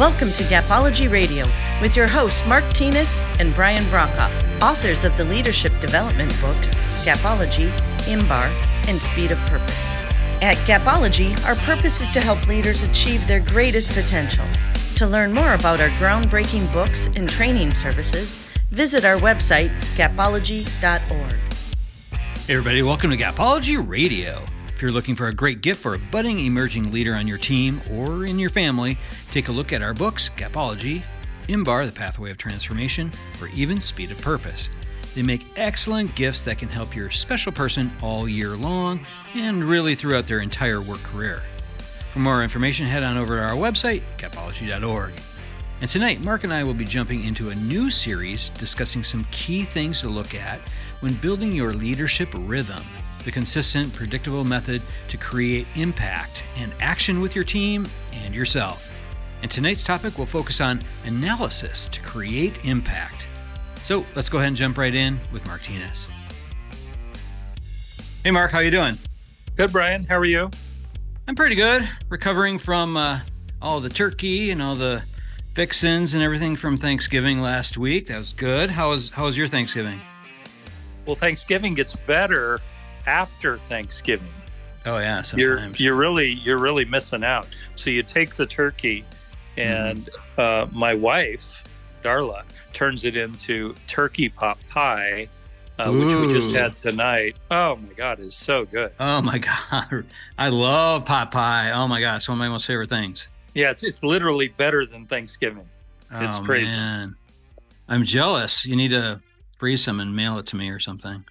Welcome to Gapology Radio with your hosts Mark Thienes and Brian Brockhoff, authors of the leadership development books Gapology, IMBAR, and Speed of Purpose. At Gapology, our purpose is to help leaders achieve their greatest potential. To learn more about our groundbreaking books and training services, visit our website, gapology.org. Hey, everybody, welcome to Gapology Radio. If you're looking for a great gift for a budding emerging leader on your team or in your family, take a look at our books, Gapology, IMBAR, The Pathway of Transformation, or even Speed of Purpose. They make excellent gifts that can help your special person all year long and really throughout their entire work career. For more information, head on over to our website, gapology.org. And tonight, Mark and I will be jumping into a new series discussing some key things to look at when building your leadership rhythm the consistent, predictable method to create impact and action with your team and yourself. And tonight's topic will focus on analysis to create impact. So let's go ahead and jump right in with Mark Thienes. Hey, Mark, how you doing? Good, Brian. How are you? I'm pretty good. Recovering from uh, all the turkey and all the fixins and everything from Thanksgiving last week. That was good. How was how was your Thanksgiving? Well, Thanksgiving gets better after Thanksgiving. Oh yeah, sometimes. you're you're really you're really missing out. So you take the turkey, and mm-hmm. uh, my wife Darla turns it into turkey pot pie, uh, which we just had tonight. Oh my god, it's so good. Oh my god, I love pot pie. Oh my gosh, one of my most favorite things. Yeah, it's it's literally better than Thanksgiving. It's oh, crazy. Man. I'm jealous. You need to freeze some and mail it to me or something.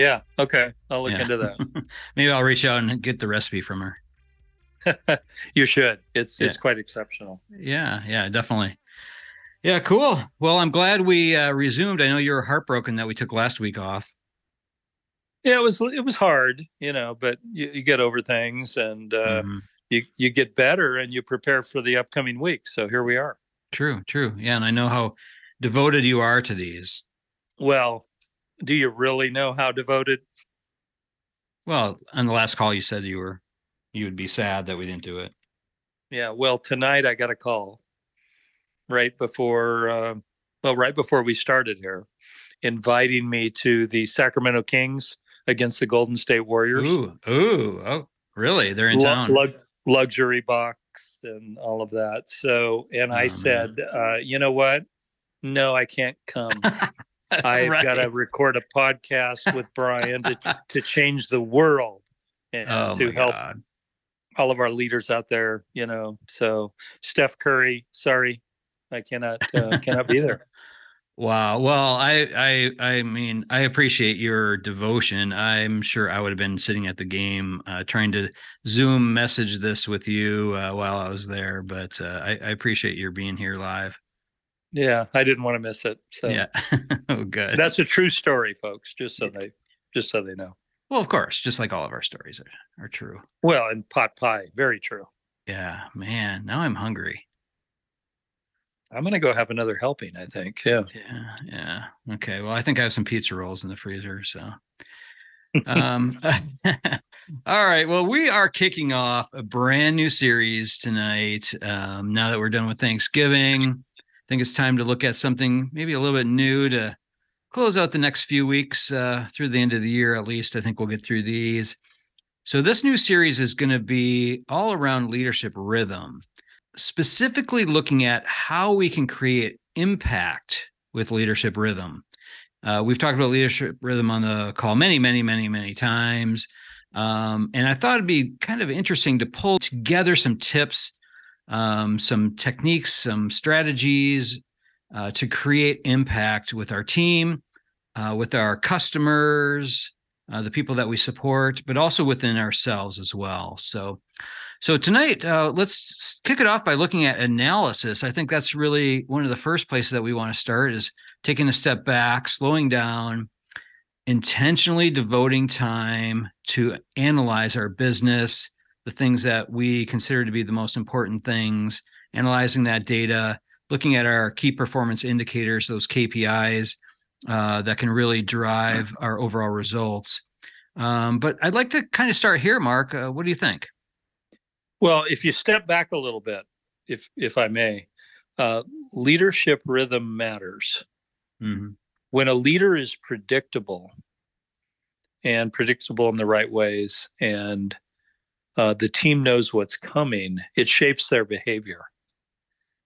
Yeah. Okay. I'll look yeah. into that. Maybe I'll reach out and get the recipe from her. you should. It's yeah. it's quite exceptional. Yeah. Yeah. Definitely. Yeah. Cool. Well, I'm glad we uh, resumed. I know you were heartbroken that we took last week off. Yeah, it was it was hard, you know, but you, you get over things and uh, mm-hmm. you you get better and you prepare for the upcoming week. So here we are. True. True. Yeah, and I know how devoted you are to these. Well, do you really know how devoted? Well, on the last call, you said you were you would be sad that we didn't do it. Yeah. Well, tonight I got a call right before, uh, well, right before we started here, inviting me to the Sacramento Kings against the Golden State Warriors. Ooh, ooh, oh, really? They're in L- town. Luxury box and all of that. So, and I oh, said, uh, you know what? No, I can't come. I've right. got to record a podcast with Brian to to change the world and oh to help God. all of our leaders out there. You know, so Steph Curry, sorry, I cannot uh, cannot be there. Wow. Well, I I I mean, I appreciate your devotion. I'm sure I would have been sitting at the game uh, trying to Zoom message this with you uh, while I was there, but uh, I, I appreciate your being here live. Yeah, I didn't want to miss it. So yeah, oh good. That's a true story, folks. Just so they, just so they know. Well, of course, just like all of our stories are, are true. Well, and pot pie, very true. Yeah, man. Now I'm hungry. I'm gonna go have another helping. I think. Yeah. Yeah. Yeah. Okay. Well, I think I have some pizza rolls in the freezer. So. um. all right. Well, we are kicking off a brand new series tonight. Um, now that we're done with Thanksgiving think it's time to look at something maybe a little bit new to close out the next few weeks uh, through the end of the year, at least. I think we'll get through these. So, this new series is going to be all around leadership rhythm, specifically looking at how we can create impact with leadership rhythm. Uh, we've talked about leadership rhythm on the call many, many, many, many times. Um, and I thought it'd be kind of interesting to pull together some tips um, some techniques, some strategies uh, to create impact with our team, uh, with our customers, uh, the people that we support, but also within ourselves as well. So, so tonight, uh, let's kick it off by looking at analysis. I think that's really one of the first places that we want to start is taking a step back, slowing down, intentionally devoting time to analyze our business the things that we consider to be the most important things, analyzing that data, looking at our key performance indicators, those KPIs uh, that can really drive our overall results. Um, but I'd like to kind of start here, Mark. Uh, what do you think? Well, if you step back a little bit, if if I may, uh, leadership rhythm matters. Mm-hmm. When a leader is predictable and predictable in the right ways, and uh, the team knows what's coming, it shapes their behavior.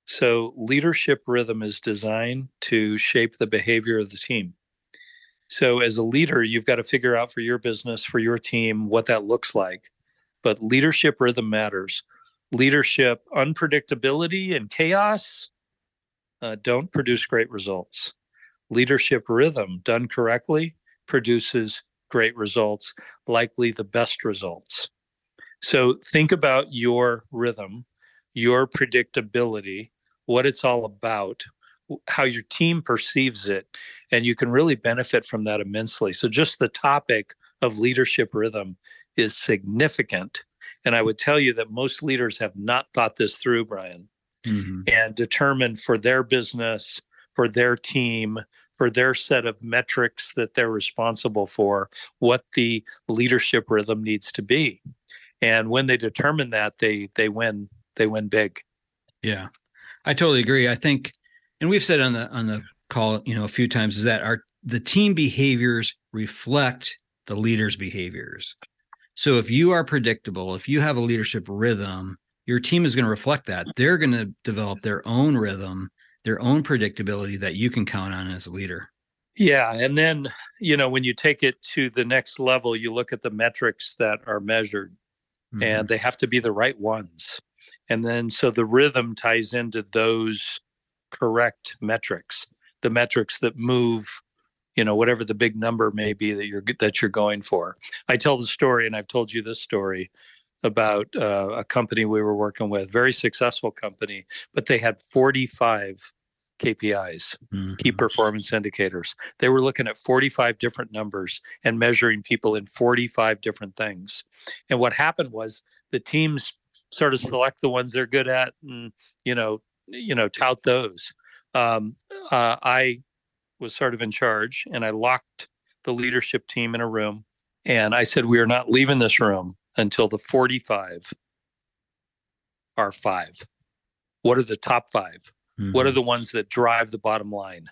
So, leadership rhythm is designed to shape the behavior of the team. So, as a leader, you've got to figure out for your business, for your team, what that looks like. But leadership rhythm matters. Leadership unpredictability and chaos uh, don't produce great results. Leadership rhythm done correctly produces great results, likely the best results. So, think about your rhythm, your predictability, what it's all about, how your team perceives it, and you can really benefit from that immensely. So, just the topic of leadership rhythm is significant. And I would tell you that most leaders have not thought this through, Brian, Mm-hmm. and determined for their business, for their team, for their set of metrics that they're responsible for, what the leadership rhythm needs to be. And when they determine that, they they win they win big. Yeah, I totally agree. I think, and we've said on the on the call, you know, a few times, is that our the team behaviors reflect the leaders' behaviors. So if you are predictable, if you have a leadership rhythm, your team is going to reflect that. They're going to develop their own rhythm, their own predictability that you can count on as a leader. Yeah, and then you know when you take it to the next level, you look at the metrics that are measured, Mhm. and they have to be the right ones. And then so the rhythm ties into those correct metrics, the metrics that move, you know, whatever the big number may be that you're that you're going for. I tell the story, and I've told you this story about uh, a company we were working with, very successful company, but they had 45 KPIs Mhm. key performance indicators. They were looking at 45 different numbers and measuring people in 45 different things. And what happened was the teams sort of select the ones they're good at and you know you know tout those. Um, uh, I was sort of in charge and I locked the leadership team in a room and I said we are not leaving this room until the 45 are five. What are the top five? What are Mhm. the ones that drive the bottom line?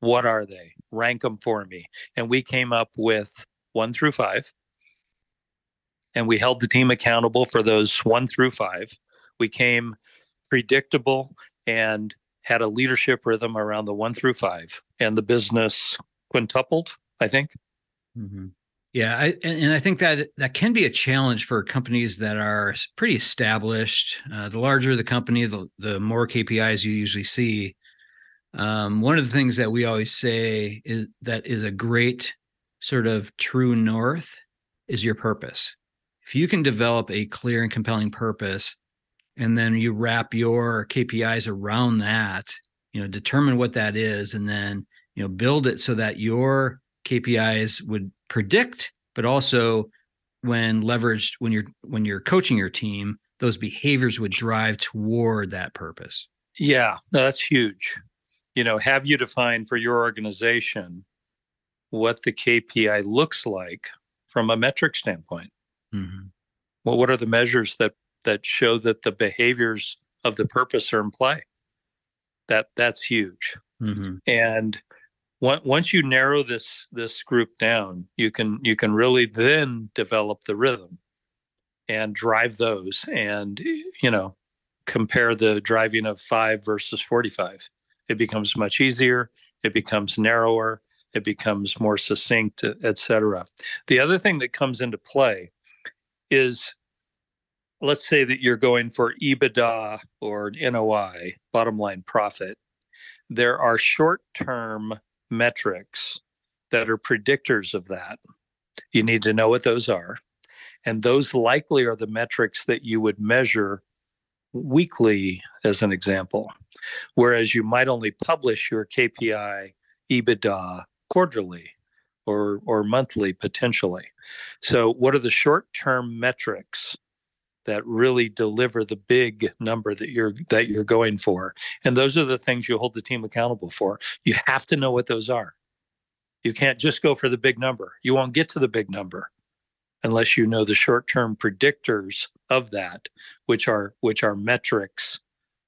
What are they? Rank them for me. And we came up with one through five. And we held the team accountable for those one through five. We came predictable and had a leadership rhythm around the one through five. And the business quintupled, I think. Mhm. Yeah, I, and, I think that that can be a challenge for companies that are pretty established. Uh, the larger the company, the the more KPIs you usually see. Um, one of the things that we always say is that is a great sort of true north is your purpose. If you can develop a clear and compelling purpose, and then you wrap your KPIs around that, you know, determine what that is, and then you know build it so that your KPIs would predict, but also when leveraged when you're when you're coaching your team, those behaviors would drive toward that purpose. Yeah, that's huge. You know, have you defined for your organization what the KPI looks like from a metric standpoint? Mhm. Well, what are the measures that that show that the behaviors of the purpose are in play? That that's huge. Mhm. And once you narrow this this group down, you can you can really then develop the rhythm and drive those and you know compare the driving of 5 versus 45 it becomes much easier it becomes narrower it becomes more succinct etc the other thing that comes into play is let's say that you're going for ebitda or noi bottom line profit. There are short term metrics that are predictors of that. You need to know what those are. And those likely are the metrics that you would measure weekly as an example. Whereas you might only publish your kpi ebitda quarterly or or monthly potentially. So what are the short term metrics that really deliver the big number that you're that you're going for and those are the things you hold the team accountable for you have to know what those are you can't just go for the big number you won't get to the big number unless you know the short term predictors of that which are which are metrics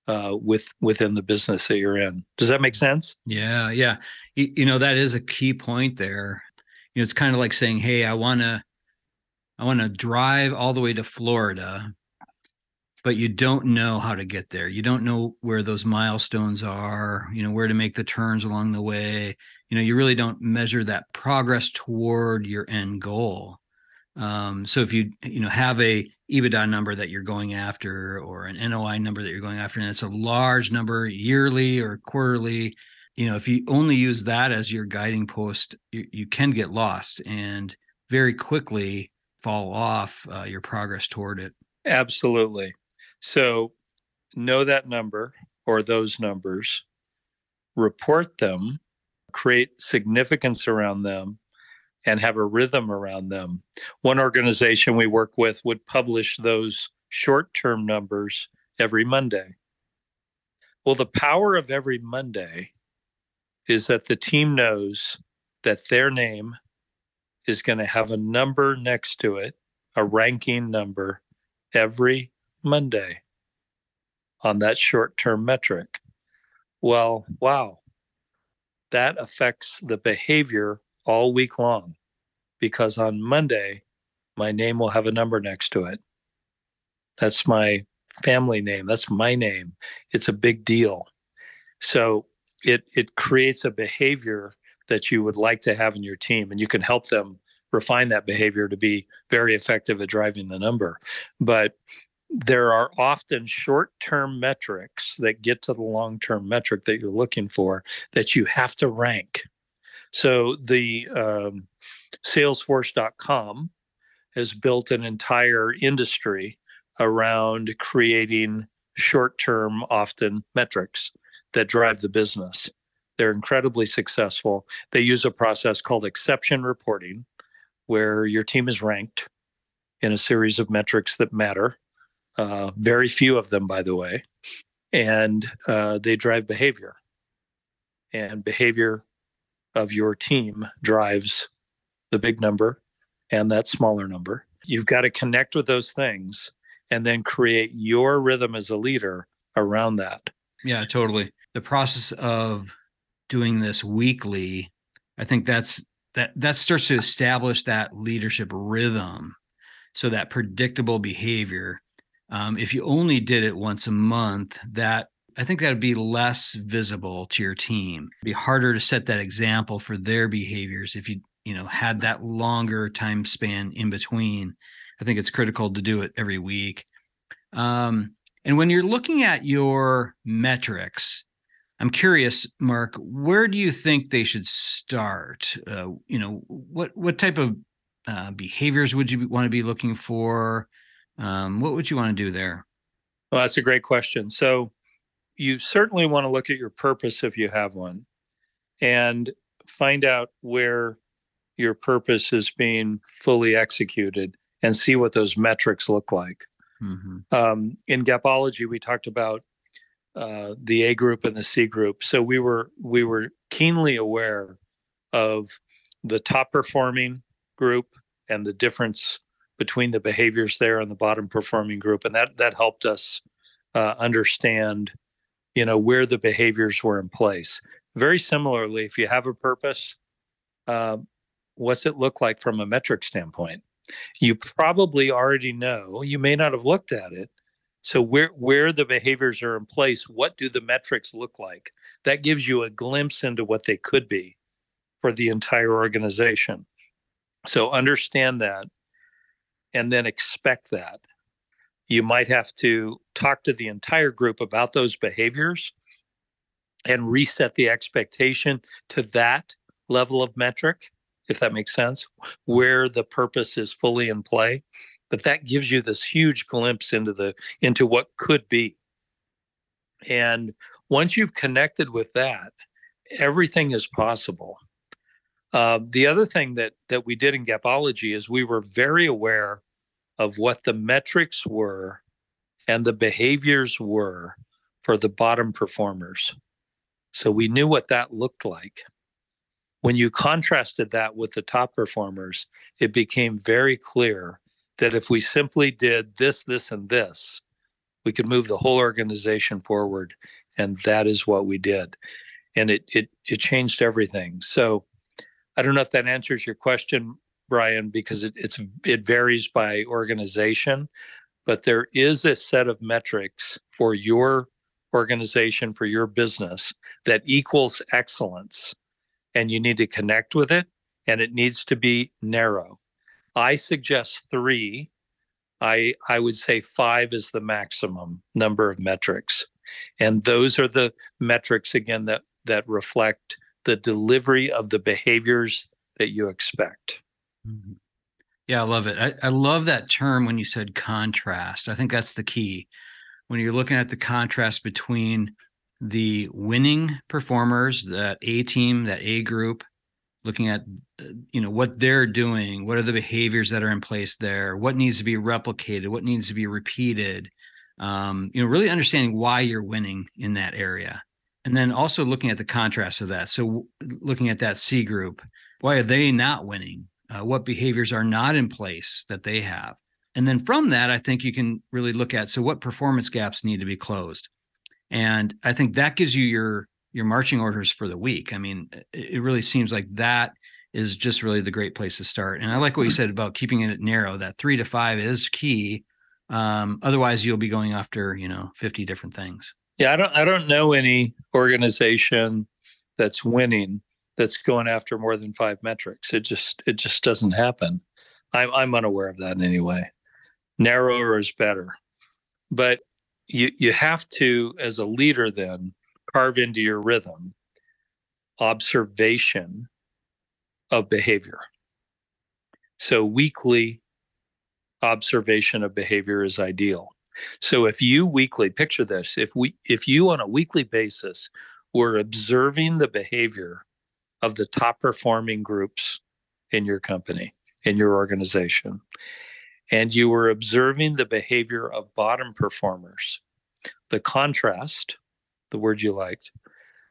uh, with within the business that you're in. Does that make sense? Yeah, yeah. You, you know that is a key point there. You know, it's kind of like saying, "Hey, I want to, I want to drive all the way to Florida, but you don't know how to get there. You don't know where those milestones are. You know where to make the turns along the way. You know, you really don't measure that progress toward your end goal. Um, so if you you know have a EBITDA number that you're going after or an NOI number that you're going after, and it's a large number yearly or quarterly, you know, if you only use that as your guiding post, you, you can get lost and very quickly fall off uh, your progress toward it. Absolutely. So know that number or those numbers, report them, create significance around them, and have a rhythm around them. One organization we work with would publish those short term numbers every Monday. Well, the power of every Monday is that the team knows that their name is going to have a number next to it, a ranking number every Monday on that short term metric. Well, wow, that affects the behavior all week long because on Monday, my name will have a number next to it. That's my family name. That's my name. It's a big deal. So it it creates a behavior that you would like to have in your team and you can help them refine that behavior to be very effective at driving the number. But there are often short term metrics that get to the long term metric that you're looking for that you have to rank. So the um, Salesforce.com has built an entire industry around creating short term, often metrics that drive the business. They're incredibly successful. They use a process called exception reporting, where your team is ranked in a series of metrics that matter. Uh, very few of them, by the way. And uh, they drive behavior. And behavior of your team drives the big number and that smaller number. You've got to connect with those things and then create your rhythm as a leader around that. Yeah, totally. The process of doing this weekly, I think that's that that starts to establish that leadership rhythm. So that predictable behavior. Um, if you only did it once a month, that I think that would be less visible to your team. It'd be harder to set that example for their behaviors if you, you know, had that longer time span in between. I think it's critical to do it every week. Um, and when you're looking at your metrics, I'm curious, Mark, where do you think they should start? Uh, you know, what what type of uh, behaviors would you want to be looking for? Um, what would you want to do there? Well, that's a great question. So, you certainly want to look at your purpose if you have one and find out where your purpose is being fully executed and see what those metrics look like. Mm-hmm. Um, in Gapology, we talked about uh, the A group and the C group. So we were we were keenly aware of the top performing group and the difference between the behaviors there and the bottom performing group, and that that helped us uh, understand you know where the behaviors were in place. Very similarly if you have a purpose uh, what's it look like from a metric standpoint? You probably already know you may not have looked at it so where where the behaviors are in place what do the metrics look like? That gives you a glimpse into what they could be for the entire organization. So understand that and then expect that. You might have to talk to the entire group about those behaviors and reset the expectation to that level of metric if that makes sense where the purpose is fully in play but that gives you this huge glimpse into the into what could be and once you've connected with that everything is possible uh, the other thing that that we did in gapology is we were very aware of what the metrics were and the behaviors were for the bottom performers. So we knew what that looked like. When you contrasted that with the top performers, it became very clear that if we simply did this, this, and this, we could move the whole organization forward. And that is what we did. And it it it changed everything. So I don't know if that answers your question, Brian, because it, it's it varies by organization, but there is a set of metrics for your organization, for your business that equals excellence. And you need to connect with it and it needs to be narrow. I suggest three I I would say five is the maximum number of metrics, and those are the metrics again that that reflect the delivery of the behaviors that you expect. Mm-hmm. Yeah, I love it. I, I love that term when you said contrast. I think that's the key. When you're looking at the contrast between the winning performers, that A team, that A group, looking at you know what they're doing what are the behaviors that are in place there what needs to be replicated what needs to be repeated um, you know really understanding why you're winning in that area. And then also looking at the contrast of that. So looking at that c group why are they not winning? Uh, what behaviors are not in place that they have? And then from that i think you can really look at so what performance gaps need to be closed? And i think that gives you your your marching orders for the week. I mean, it really seems like that is just really the great place to start. And I like what you mm-hmm. said about keeping it narrow. That three to five is key. Um, otherwise, you'll be going after you know fifty different things. Yeah, I don't. I don't know any organization that's winning that's going after more than five metrics. It just it just doesn't happen. I'm I'm unaware of that in any way. Narrower is better, but you you have to as a leader then carve into your rhythm observation of behavior. So, weekly observation of behavior is ideal. So, if you weekly picture this, if we, if you on a weekly basis were observing the behavior of the top performing groups in your company, in your organization, and you were observing the behavior of bottom performers, the contrast the word you liked,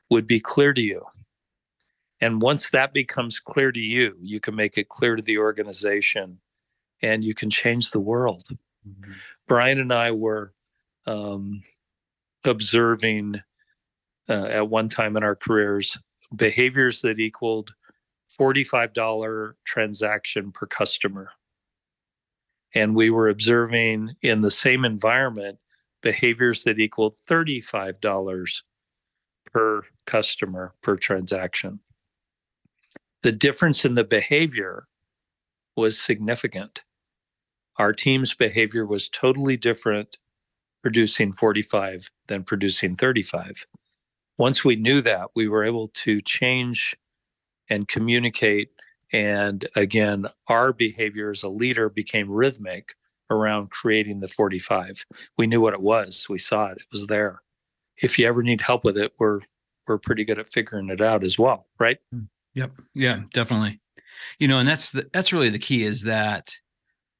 would be clear to you. And once that becomes clear to you, you can make it clear to the organization and you can change the world. Mm-hmm. Brian and I were um, observing uh, at one time in our careers behaviors that equaled $45 transaction per customer. And we were observing in the same environment behaviors that equal $35 per customer per transaction. The difference in the behavior was significant. Our team's behavior was totally different producing 45 than producing 35. Once we knew that, we were able to change and communicate. And again, our behavior as a leader became rhythmic around creating the 45. We knew what it was. We saw it. It was there. If you ever need help with it, we're we're pretty good at figuring it out as well, right? Mm, yep. Yeah, definitely. You know, and that's the, that's really the key is that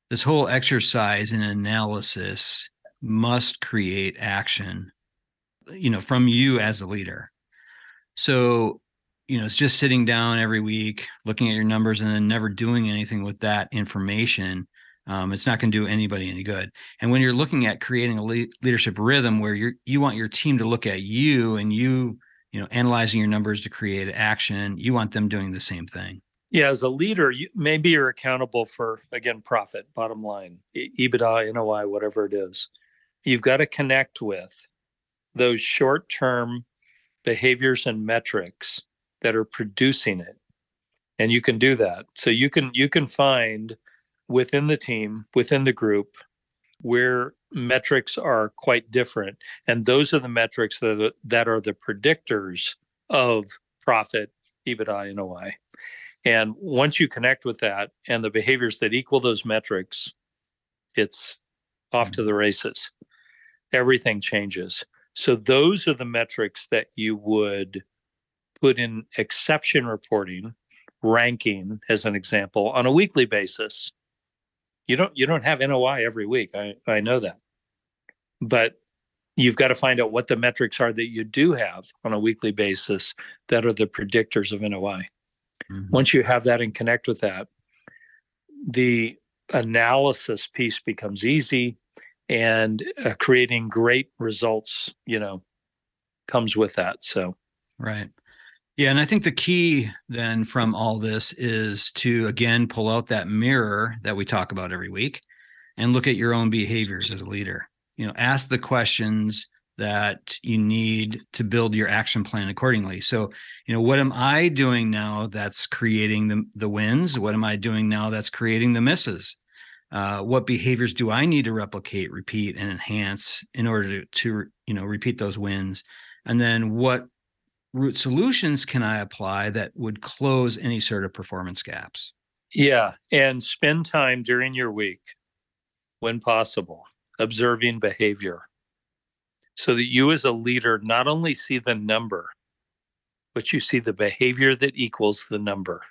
this whole exercise and analysis must create action you know from you as a leader. So, you know, it's just sitting down every week looking at your numbers and then never doing anything with that information um, it's not going to do anybody any good. And when you're looking at creating a le- leadership rhythm where you you want your team to look at you and you you know analyzing your numbers to create action, you want them doing the same thing. Yeah, as a leader, you, maybe you're accountable for again profit, bottom line, EBITDA, NOI, whatever it is. You've got to connect with those short-term behaviors and metrics that are producing it, and you can do that. So you can you can find within the team, within the group, where metrics are quite different. And those are the metrics that are, that are the predictors of profit, EBITDA, NOI. And once you connect with that and the behaviors that equal those metrics, it's off to the races. Everything changes. So those are the metrics that you would put in exception reporting, ranking as an example on a weekly basis you don't you don't have NOI every week. I, I know that. But you've got to find out what the metrics are that you do have on a weekly basis that are the predictors of NOI. Mm-hmm. Once you have that and connect with that, the analysis piece becomes easy and uh, creating great results, you know, comes with that. So, right. Yeah. And I think the key then from all this is to again pull out that mirror that we talk about every week and look at your own behaviors as a leader. You know, ask the questions that you need to build your action plan accordingly. So, you know, what am I doing now that's creating the, the wins? What am I doing now that's creating the misses? Uh, what behaviors do I need to replicate, repeat, and enhance in order to, to you know repeat those wins? And then what root solutions can I apply that would close any sort of performance gaps? Yeah, and spend time during your week, when possible, observing behavior so that you as a leader not only see the number, but you see the behavior that equals the number.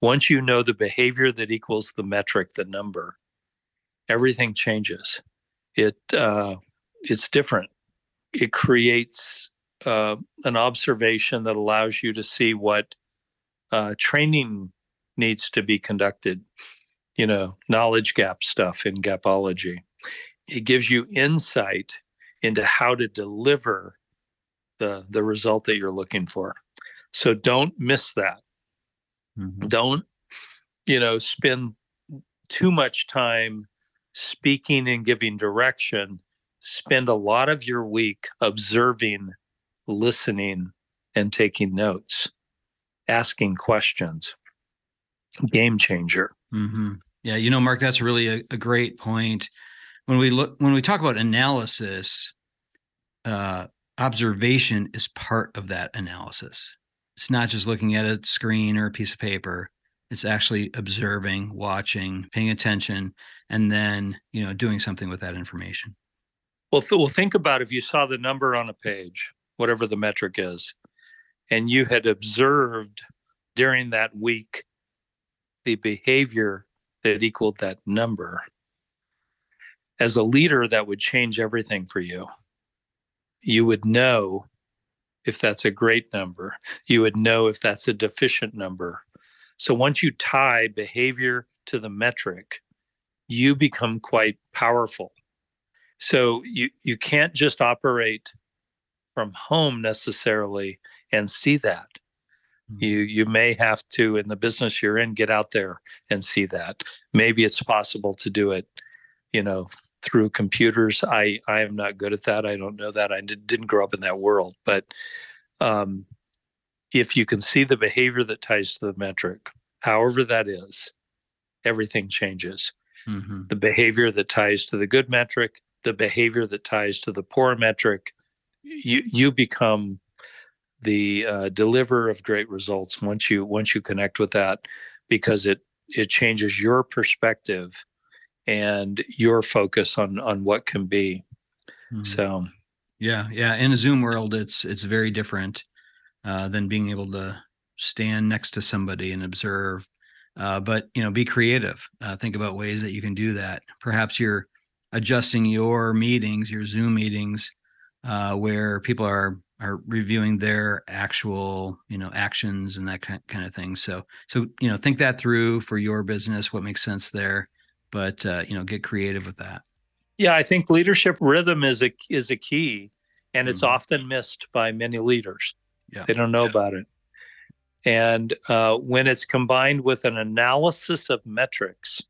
Once you know the behavior that equals the metric, the number, everything changes. It uh, it's different. It creates uh, an observation that allows you to see what uh, training needs to be conducted. You know, knowledge gap stuff in gapology. It gives you insight into how to deliver the the result that you're looking for. So don't miss that. Mm-hmm. Don't you know spend too much time speaking and giving direction. Spend a lot of your week observing, listening, and taking notes, asking questions. Game changer. Mm-hmm. Yeah, you know, Mark, that's really a, a great point when we look when we talk about analysis uh, observation is part of that analysis it's not just looking at a screen or a piece of paper it's actually observing watching paying attention and then you know doing something with that information well, th- well think about if you saw the number on a page whatever the metric is and you had observed during that week the behavior that equaled that number as a leader, that would change everything for you. You would know if that's a great number, you would know if that's a deficient number. So once you tie behavior to the metric, you become quite powerful. So you, you can't just operate from home necessarily and see that. Mm-hmm. You you may have to in the business you're in get out there and see that. Maybe it's possible to do it, you know, through computers. I I am not good at that. I don't know that. I did, didn't grow up in that world. But um, if you can see the behavior that ties to the metric, however that is, everything changes. Mm-hmm. The behavior that ties to the good metric, the behavior that ties to the poor metric, you you become the uh, deliverer of great results once you once you connect with that because it it changes your perspective and your focus on on what can be. Mm-hmm. So, yeah, yeah. In a Zoom world, it's it's very different uh, than being able to stand next to somebody and observe. Uh, but you know, be creative. Uh, think about ways that you can do that. Perhaps you're adjusting your meetings, your Zoom meetings, uh, where people are are reviewing their actual you know actions and that kind of thing so so you know think that through for your business what makes sense there but uh, you know get creative with that yeah i think leadership rhythm is a is a key and it's mm-hmm. often missed by many leaders yeah. they don't know yeah. about it and uh, when it's combined with an analysis of metrics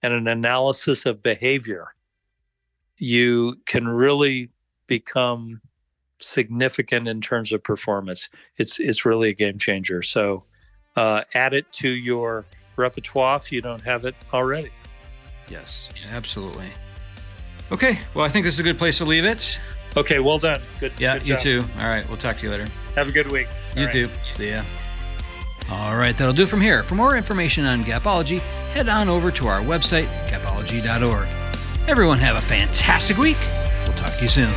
and an analysis of behavior you can really become significant in terms of performance it's it's really a game changer so uh, add it to your repertoire if you don't have it already Yes, absolutely. Okay, well, I think this is a good place to leave it. Okay, well done. Good. Yeah, good you too. All right, we'll talk to you later. Have a good week. you too. See ya. All right, that'll do from here. For more information on Gapology, head on over to our website, gapology.org. Everyone have a fantastic week. We'll talk to you soon.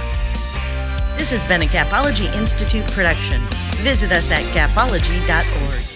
This has been a Gapology Institute production. Visit us at gapology.org.